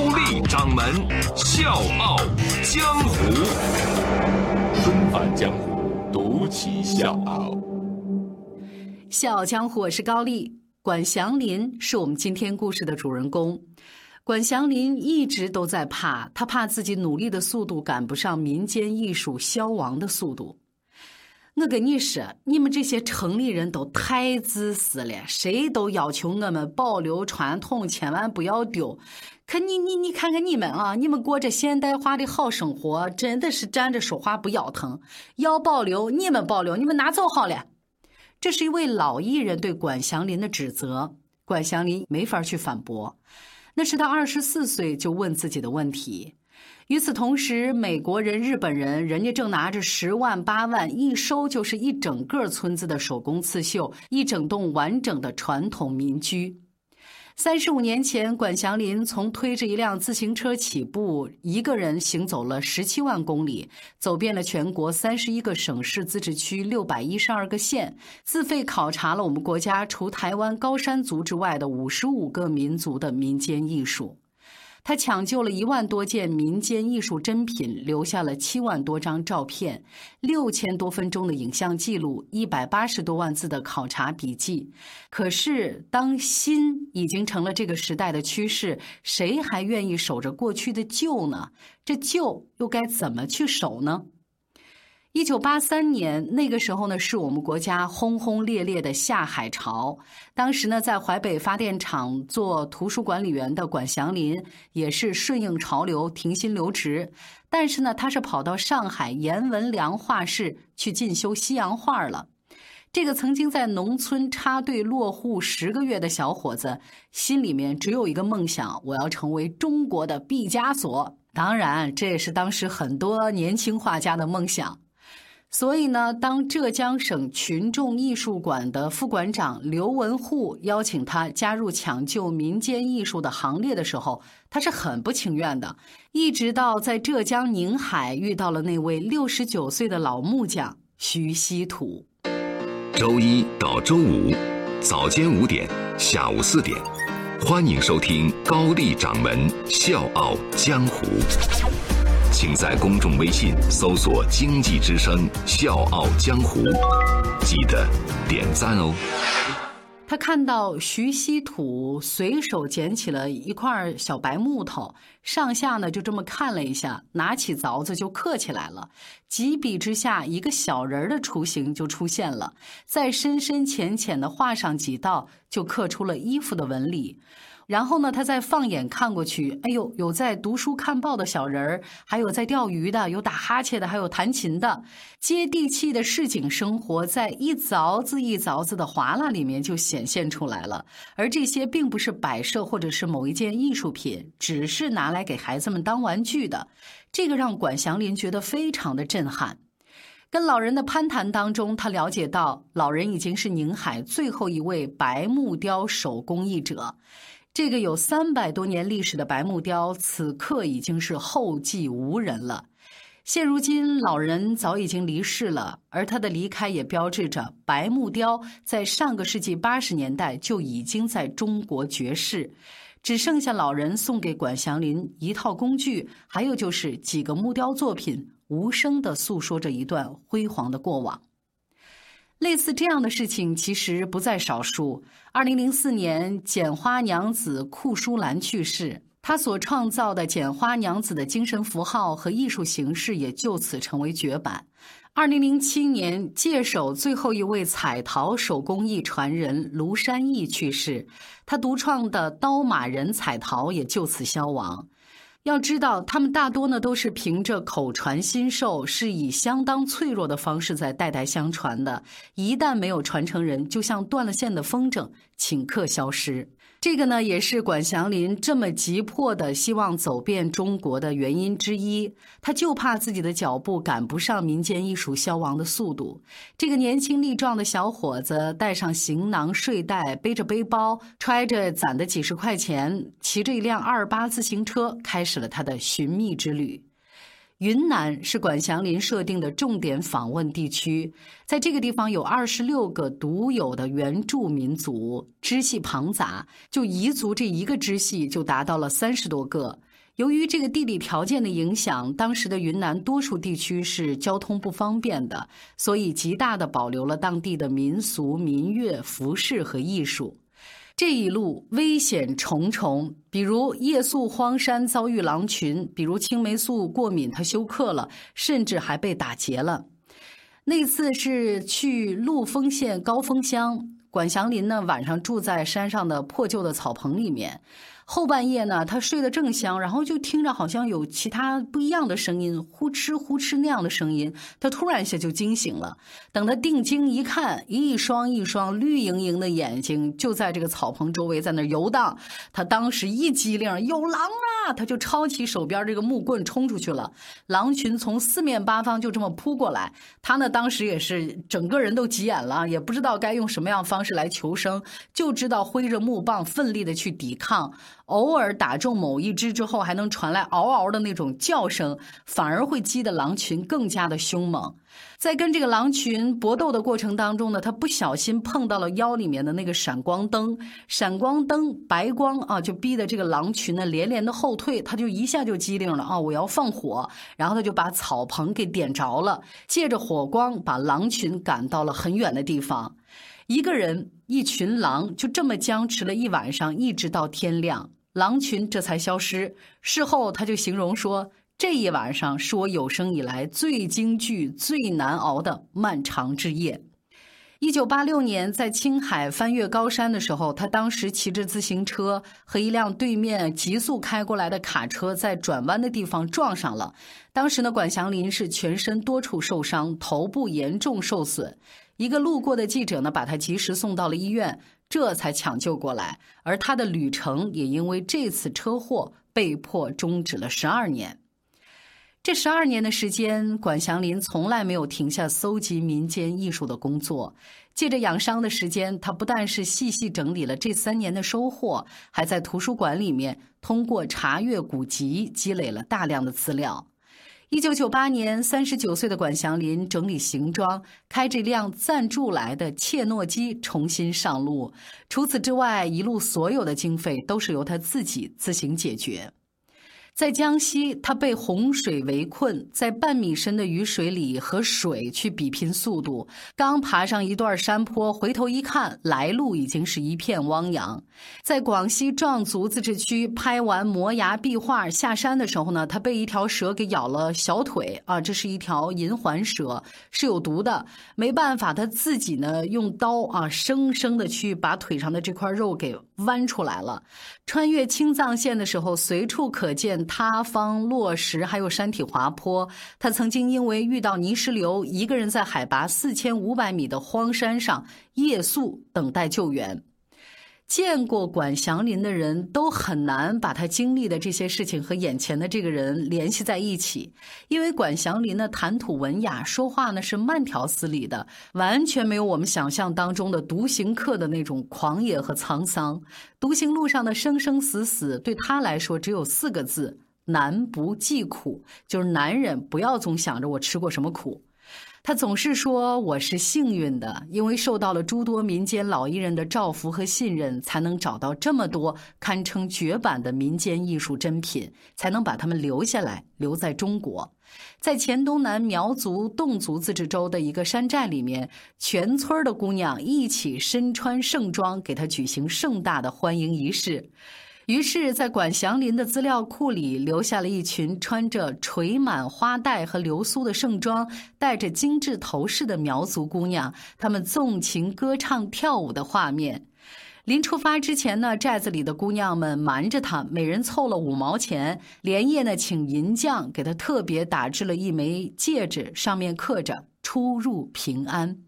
高丽掌门笑傲江湖，重返江湖，独骑笑傲。笑傲江湖，我是高丽。管祥林是我们今天故事的主人公。管祥林一直都在怕，他怕自己努力的速度赶不上民间艺术消亡的速度。我跟你说，你们这些城里人都太自私了，谁都要求我们保留传统，千万不要丢。可你你你看看你们啊，你们过着现代化的好生活，真的是站着说话不腰疼。要保留，你们保留，你们拿走好了。这是一位老艺人对管祥林的指责，管祥林没法去反驳。那是他二十四岁就问自己的问题。与此同时，美国人、日本人，人家正拿着十万八万，一收就是一整个村子的手工刺绣，一整栋完整的传统民居。三十五年前，管祥林从推着一辆自行车起步，一个人行走了十七万公里，走遍了全国三十一个省市自治区六百一十二个县，自费考察了我们国家除台湾高山族之外的五十五个民族的民间艺术。他抢救了一万多件民间艺术珍品，留下了七万多张照片，六千多分钟的影像记录，一百八十多万字的考察笔记。可是，当新已经成了这个时代的趋势，谁还愿意守着过去的旧呢？这旧又该怎么去守呢？一九八三年，那个时候呢，是我们国家轰轰烈烈的下海潮。当时呢，在淮北发电厂做图书管理员的管祥林，也是顺应潮流停薪留职。但是呢，他是跑到上海颜文良画室去进修西洋画了。这个曾经在农村插队落户十个月的小伙子，心里面只有一个梦想：我要成为中国的毕加索。当然，这也是当时很多年轻画家的梦想。所以呢，当浙江省群众艺术馆的副馆长刘文户邀请他加入抢救民间艺术的行列的时候，他是很不情愿的。一直到在浙江宁海遇到了那位六十九岁的老木匠徐希土。周一到周五早间五点，下午四点，欢迎收听高丽掌门笑傲江湖。请在公众微信搜索“经济之声笑傲江湖”，记得点赞哦。他看到徐锡土随手捡起了一块小白木头，上下呢就这么看了一下，拿起凿子就刻起来了。几笔之下，一个小人的雏形就出现了，再深深浅浅的画上几道，就刻出了衣服的纹理。然后呢，他再放眼看过去，哎呦，有在读书看报的小人儿，还有在钓鱼的，有打哈欠的，还有弹琴的，接地气的市井生活，在一凿子一凿子的划拉里面就显现出来了。而这些并不是摆设或者是某一件艺术品，只是拿来给孩子们当玩具的。这个让管祥林觉得非常的震撼。跟老人的攀谈当中，他了解到老人已经是宁海最后一位白木雕手工艺者。这个有三百多年历史的白木雕，此刻已经是后继无人了。现如今，老人早已经离世了，而他的离开也标志着白木雕在上个世纪八十年代就已经在中国绝世。只剩下老人送给管祥林一套工具，还有就是几个木雕作品，无声的诉说着一段辉煌的过往。类似这样的事情其实不在少数。二零零四年，剪花娘子库淑兰去世，她所创造的剪花娘子的精神符号和艺术形式也就此成为绝版。二零零七年，界首最后一位彩陶手工艺传人卢山义去世，他独创的刀马人彩陶也就此消亡。要知道，他们大多呢都是凭着口传心授，是以相当脆弱的方式在代代相传的。一旦没有传承人，就像断了线的风筝，顷刻消失。这个呢，也是管祥林这么急迫的希望走遍中国的原因之一。他就怕自己的脚步赶不上民间艺术消亡的速度。这个年轻力壮的小伙子，带上行囊、睡袋，背着背包，揣着攒的几十块钱，骑着一辆二八自行车，开始了他的寻觅之旅。云南是管祥林设定的重点访问地区，在这个地方有二十六个独有的原住民族，支系庞杂，就彝族这一个支系就达到了三十多个。由于这个地理条件的影响，当时的云南多数地区是交通不方便的，所以极大的保留了当地的民俗、民乐、服饰和艺术。这一路危险重重，比如夜宿荒山遭遇狼群，比如青霉素过敏他休克了，甚至还被打劫了。那次是去陆丰县高峰乡，管祥林呢晚上住在山上的破旧的草棚里面。后半夜呢，他睡得正香，然后就听着好像有其他不一样的声音，呼哧呼哧那样的声音。他突然一下就惊醒了。等他定睛一看，一双一双绿莹莹的眼睛就在这个草棚周围在那游荡。他当时一激灵，有狼啊！他就抄起手边这个木棍冲出去了。狼群从四面八方就这么扑过来，他呢当时也是整个人都急眼了，也不知道该用什么样方式来求生，就知道挥着木棒奋力的去抵抗。偶尔打中某一只之后，还能传来嗷嗷的那种叫声，反而会激得狼群更加的凶猛。在跟这个狼群搏斗的过程当中呢，他不小心碰到了腰里面的那个闪光灯，闪光灯白光啊，就逼得这个狼群呢连连的后退。他就一下就机灵了啊，我要放火，然后他就把草棚给点着了，借着火光把狼群赶到了很远的地方。一个人一群狼就这么僵持了一晚上，一直到天亮。狼群这才消失。事后，他就形容说：“这一晚上是我有生以来最惊惧、最难熬的漫长之夜。”一九八六年，在青海翻越高山的时候，他当时骑着自行车和一辆对面急速开过来的卡车在转弯的地方撞上了。当时呢，管祥林是全身多处受伤，头部严重受损。一个路过的记者呢，把他及时送到了医院。这才抢救过来，而他的旅程也因为这次车祸被迫终止了十二年。这十二年的时间，管祥林从来没有停下搜集民间艺术的工作。借着养伤的时间，他不但是细细整理了这三年的收获，还在图书馆里面通过查阅古籍，积累了大量的资料。一九九八年，三十九岁的管祥林整理行装，开着一辆赞助来的切诺基重新上路。除此之外，一路所有的经费都是由他自己自行解决。在江西，他被洪水围困，在半米深的雨水里和水去比拼速度。刚爬上一段山坡，回头一看，来路已经是一片汪洋。在广西壮族自治区拍完磨牙壁画下山的时候呢，他被一条蛇给咬了小腿啊！这是一条银环蛇，是有毒的。没办法，他自己呢用刀啊，生生的去把腿上的这块肉给剜出来了。穿越青藏线的时候，随处可见。塌方、落石，还有山体滑坡。他曾经因为遇到泥石流，一个人在海拔四千五百米的荒山上夜宿，等待救援。见过管祥林的人都很难把他经历的这些事情和眼前的这个人联系在一起，因为管祥林呢谈吐文雅，说话呢是慢条斯理的，完全没有我们想象当中的独行客的那种狂野和沧桑。独行路上的生生死死，对他来说只有四个字：难不忌苦。就是男人不要总想着我吃过什么苦。他总是说我是幸运的，因为受到了诸多民间老艺人的照拂和信任，才能找到这么多堪称绝版的民间艺术珍品，才能把他们留下来，留在中国。在黔东南苗族、侗族自治州的一个山寨里面，全村的姑娘一起身穿盛装，给他举行盛大的欢迎仪式。于是，在管祥林的资料库里留下了一群穿着垂满花带和流苏的盛装、戴着精致头饰的苗族姑娘，她们纵情歌唱、跳舞的画面。临出发之前呢，寨子里的姑娘们瞒着他，每人凑了五毛钱，连夜呢请银匠给他特别打制了一枚戒指，上面刻着“出入平安”。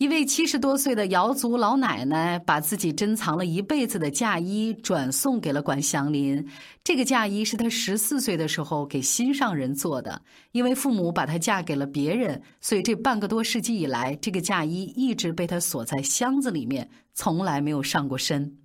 一位七十多岁的瑶族老奶奶把自己珍藏了一辈子的嫁衣转送给了管祥林。这个嫁衣是她十四岁的时候给心上人做的，因为父母把她嫁给了别人，所以这半个多世纪以来，这个嫁衣一直被她锁在箱子里面，从来没有上过身。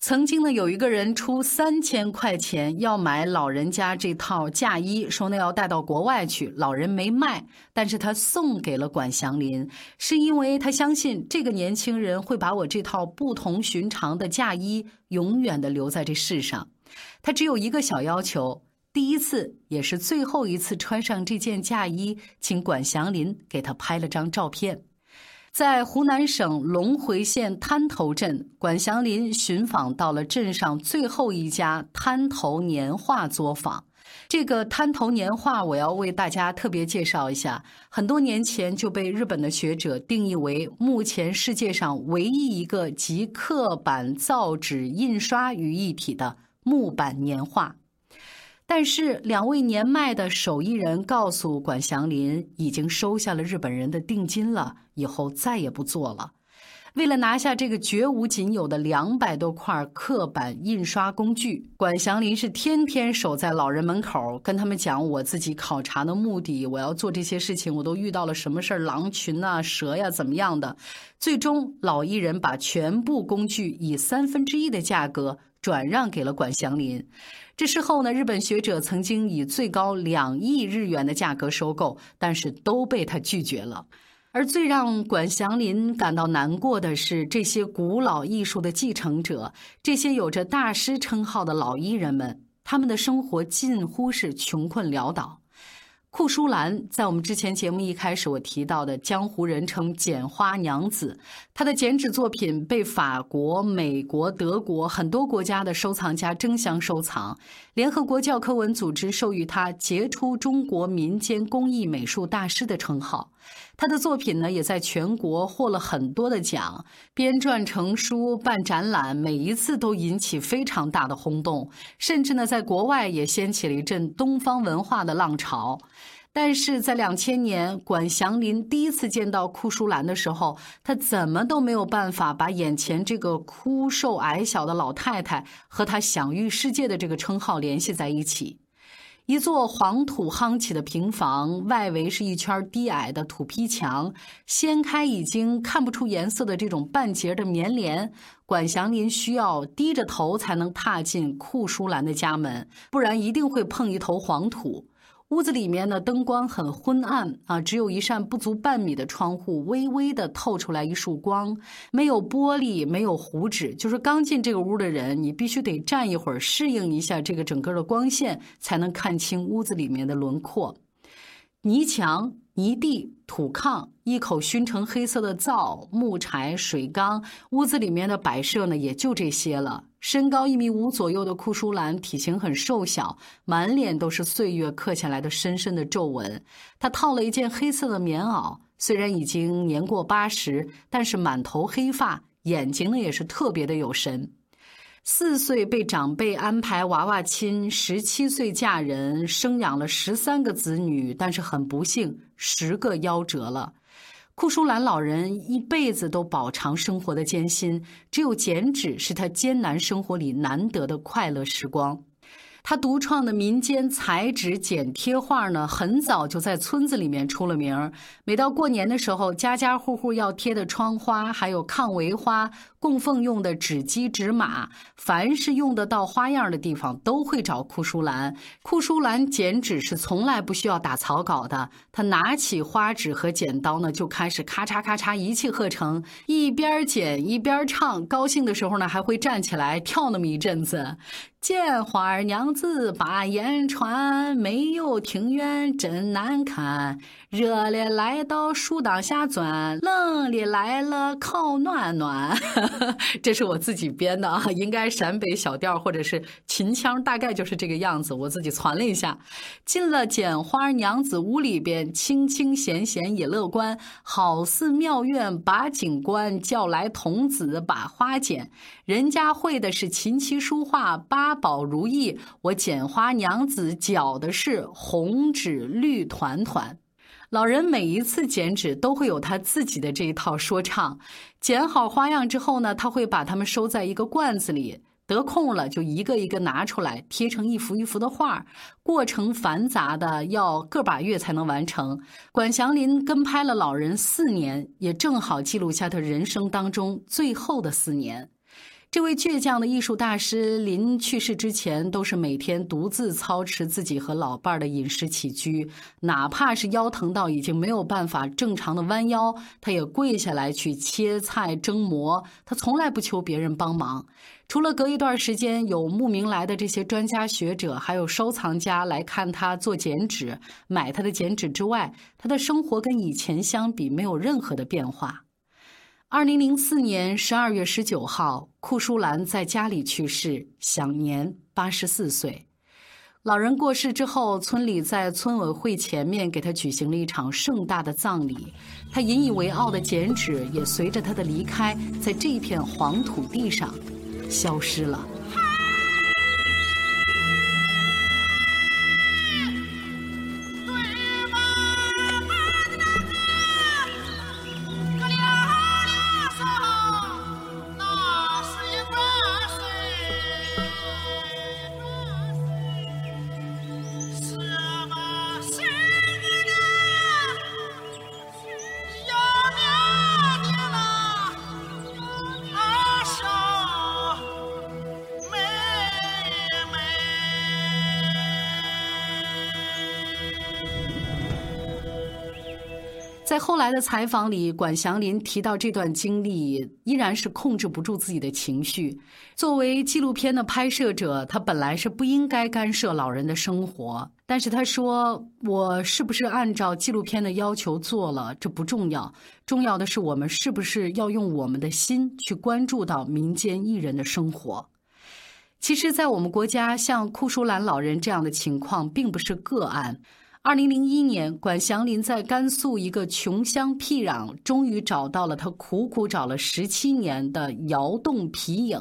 曾经呢，有一个人出三千块钱要买老人家这套嫁衣，说那要带到国外去，老人没卖，但是他送给了管祥林，是因为他相信这个年轻人会把我这套不同寻常的嫁衣永远的留在这世上。他只有一个小要求：第一次也是最后一次穿上这件嫁衣，请管祥林给他拍了张照片。在湖南省隆回县滩头镇，管祥林寻访到了镇上最后一家滩头年画作坊。这个滩头年画，我要为大家特别介绍一下。很多年前就被日本的学者定义为目前世界上唯一一个集刻板、造纸、印刷于一体的木板年画。但是，两位年迈的手艺人告诉管祥林，已经收下了日本人的定金了，以后再也不做了。为了拿下这个绝无仅有的两百多块刻板印刷工具，管祥林是天天守在老人门口，跟他们讲我自己考察的目的，我要做这些事情，我都遇到了什么事儿，狼群啊、蛇呀，怎么样的。最终，老艺人把全部工具以三分之一的价格转让给了管祥林。这事后呢，日本学者曾经以最高两亿日元的价格收购，但是都被他拒绝了。而最让管祥林感到难过的是，这些古老艺术的继承者，这些有着大师称号的老艺人们，他们的生活近乎是穷困潦倒。库舒兰在我们之前节目一开始我提到的江湖人称“剪花娘子”，她的剪纸作品被法国、美国、德国很多国家的收藏家争相收藏。联合国教科文组织授予她“杰出中国民间工艺美术大师”的称号。她的作品呢，也在全国获了很多的奖，编撰成书、办展览，每一次都引起非常大的轰动，甚至呢，在国外也掀起了一阵东方文化的浪潮。但是在两千年，管祥林第一次见到库淑兰的时候，他怎么都没有办法把眼前这个枯瘦矮小的老太太和他享誉世界的这个称号联系在一起。一座黄土夯起的平房，外围是一圈低矮的土坯墙，掀开已经看不出颜色的这种半截的棉帘，管祥林需要低着头才能踏进库淑兰的家门，不然一定会碰一头黄土。屋子里面的灯光很昏暗啊，只有一扇不足半米的窗户，微微的透出来一束光，没有玻璃，没有糊纸，就是刚进这个屋的人，你必须得站一会儿，适应一下这个整个的光线，才能看清屋子里面的轮廓。泥墙、泥地、土炕，一口熏成黑色的灶、木柴、水缸，屋子里面的摆设呢，也就这些了。身高一米五左右的库舒兰，体型很瘦小，满脸都是岁月刻下来的深深的皱纹。她套了一件黑色的棉袄，虽然已经年过八十，但是满头黑发，眼睛呢也是特别的有神。四岁被长辈安排娃娃亲，十七岁嫁人，生养了十三个子女，但是很不幸，十个夭折了。库舒兰老人一辈子都饱尝生活的艰辛，只有剪纸是他艰难生活里难得的快乐时光。他独创的民间裁纸剪贴画呢，很早就在村子里面出了名。每到过年的时候，家家户户要贴的窗花，还有抗围花。供奉用的纸鸡、纸马，凡是用得到花样的地方，都会找库舒兰。库舒兰剪纸是从来不需要打草稿的，他拿起花纸和剪刀呢，就开始咔嚓咔嚓一气呵成，一边剪一边唱。高兴的时候呢，还会站起来跳那么一阵子。见花娘子把言传，没有庭院真难看。热的来到树当下钻，冷的来了靠暖暖。这是我自己编的啊，应该陕北小调或者是秦腔，大概就是这个样子。我自己传了一下。进了剪花娘子屋里边，清清闲闲也乐观，好似庙院把景观，叫来童子把花剪。人家会的是琴棋书画，八宝如意。我剪花娘子绞的是红纸绿团团。老人每一次剪纸都会有他自己的这一套说唱，剪好花样之后呢，他会把它们收在一个罐子里。得空了就一个一个拿出来贴成一幅一幅的画，过程繁杂的要个把月才能完成。管祥林跟拍了老人四年，也正好记录下他人生当中最后的四年。这位倔强的艺术大师临去世之前，都是每天独自操持自己和老伴儿的饮食起居，哪怕是腰疼到已经没有办法正常的弯腰，他也跪下来去切菜蒸馍。他从来不求别人帮忙，除了隔一段时间有慕名来的这些专家学者，还有收藏家来看他做剪纸、买他的剪纸之外，他的生活跟以前相比没有任何的变化。二零零四年十二月十九号，库舒兰在家里去世，享年八十四岁。老人过世之后，村里在村委会前面给他举行了一场盛大的葬礼。他引以为傲的剪纸也随着他的离开，在这片黄土地上消失了。在后来的采访里，管祥林提到这段经历，依然是控制不住自己的情绪。作为纪录片的拍摄者，他本来是不应该干涉老人的生活，但是他说：“我是不是按照纪录片的要求做了？这不重要，重要的是我们是不是要用我们的心去关注到民间艺人的生活。”其实，在我们国家，像库舒兰老人这样的情况并不是个案。二零零一年，管祥林在甘肃一个穷乡僻壤，终于找到了他苦苦找了十七年的窑洞皮影。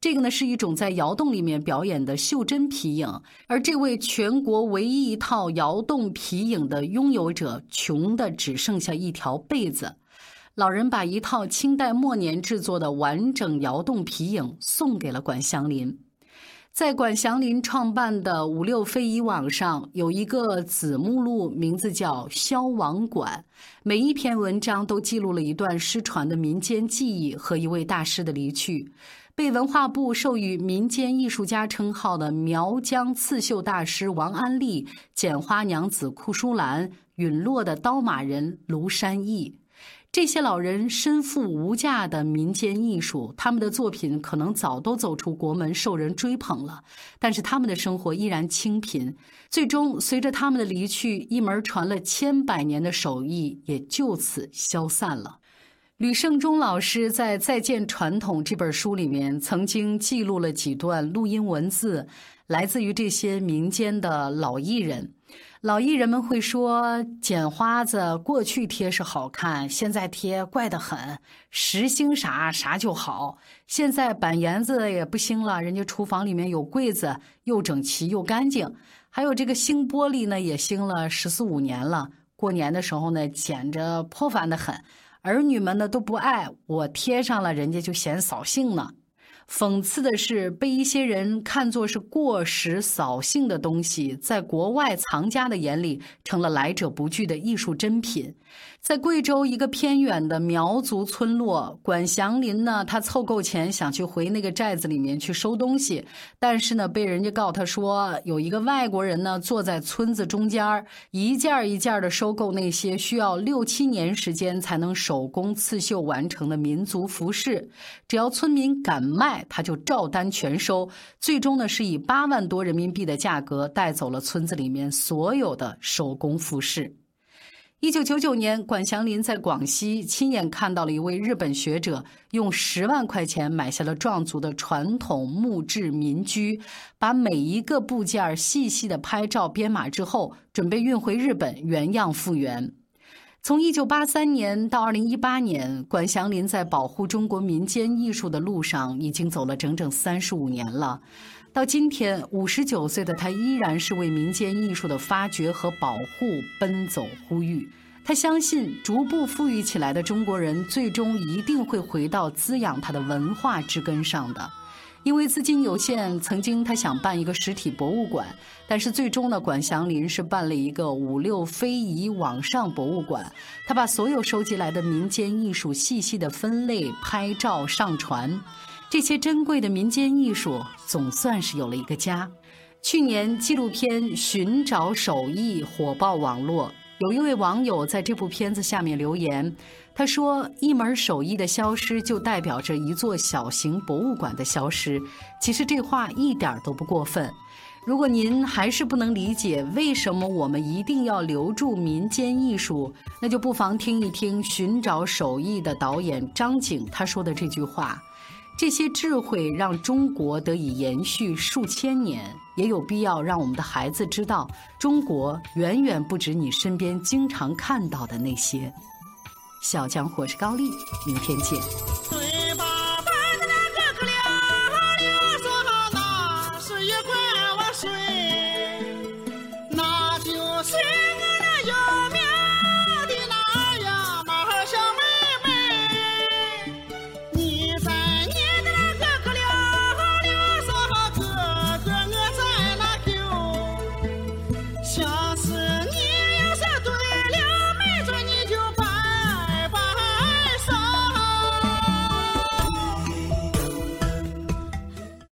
这个呢，是一种在窑洞里面表演的袖珍皮影。而这位全国唯一一套窑洞皮影的拥有者，穷的只剩下一条被子。老人把一套清代末年制作的完整窑洞皮影送给了管祥林。在管祥林创办的五六非遗网上，有一个子目录，名字叫《消亡馆》。每一篇文章都记录了一段失传的民间技艺和一位大师的离去。被文化部授予民间艺术家称号的苗疆刺绣大师王安利、剪花娘子库淑兰、陨落的刀马人卢山义。这些老人身负无价的民间艺术，他们的作品可能早都走出国门，受人追捧了。但是他们的生活依然清贫，最终随着他们的离去，一门传了千百年的手艺也就此消散了。吕胜忠老师在《再见传统》这本书里面，曾经记录了几段录音文字，来自于这些民间的老艺人。老艺人们会说，剪花子过去贴是好看，现在贴怪得很。实兴啥啥就好。现在板檐子也不兴了，人家厨房里面有柜子，又整齐又干净。还有这个兴玻璃呢，也兴了十四五年了。过年的时候呢，剪着破烦的很。儿女们呢都不爱我贴上了，人家就嫌扫兴呢。讽刺的是，被一些人看作是过时扫兴的东西，在国外藏家的眼里，成了来者不拒的艺术珍品。在贵州一个偏远的苗族村落，管祥林呢，他凑够钱想去回那个寨子里面去收东西，但是呢，被人家告他说有一个外国人呢坐在村子中间一件一件的收购那些需要六七年时间才能手工刺绣完成的民族服饰，只要村民敢卖，他就照单全收。最终呢，是以八万多人民币的价格带走了村子里面所有的手工服饰。一九九九年，管祥林在广西亲眼看到了一位日本学者用十万块钱买下了壮族的传统木质民居，把每一个部件细细的拍照编码之后，准备运回日本原样复原。从一九八三年到二零一八年，管祥林在保护中国民间艺术的路上已经走了整整三十五年了。到今天，五十九岁的他依然是为民间艺术的发掘和保护奔走呼吁。他相信，逐步富裕起来的中国人，最终一定会回到滋养他的文化之根上的。因为资金有限，曾经他想办一个实体博物馆，但是最终呢，管祥林是办了一个五六非遗网上博物馆。他把所有收集来的民间艺术细细的分类、拍照、上传，这些珍贵的民间艺术总算是有了一个家。去年纪录片《寻找手艺》火爆网络。有一位网友在这部片子下面留言，他说：“一门手艺的消失，就代表着一座小型博物馆的消失。”其实这话一点都不过分。如果您还是不能理解为什么我们一定要留住民间艺术，那就不妨听一听《寻找手艺》的导演张景他说的这句话。这些智慧让中国得以延续数千年，也有必要让我们的孩子知道，中国远远不止你身边经常看到的那些。小强我是高丽，明天见。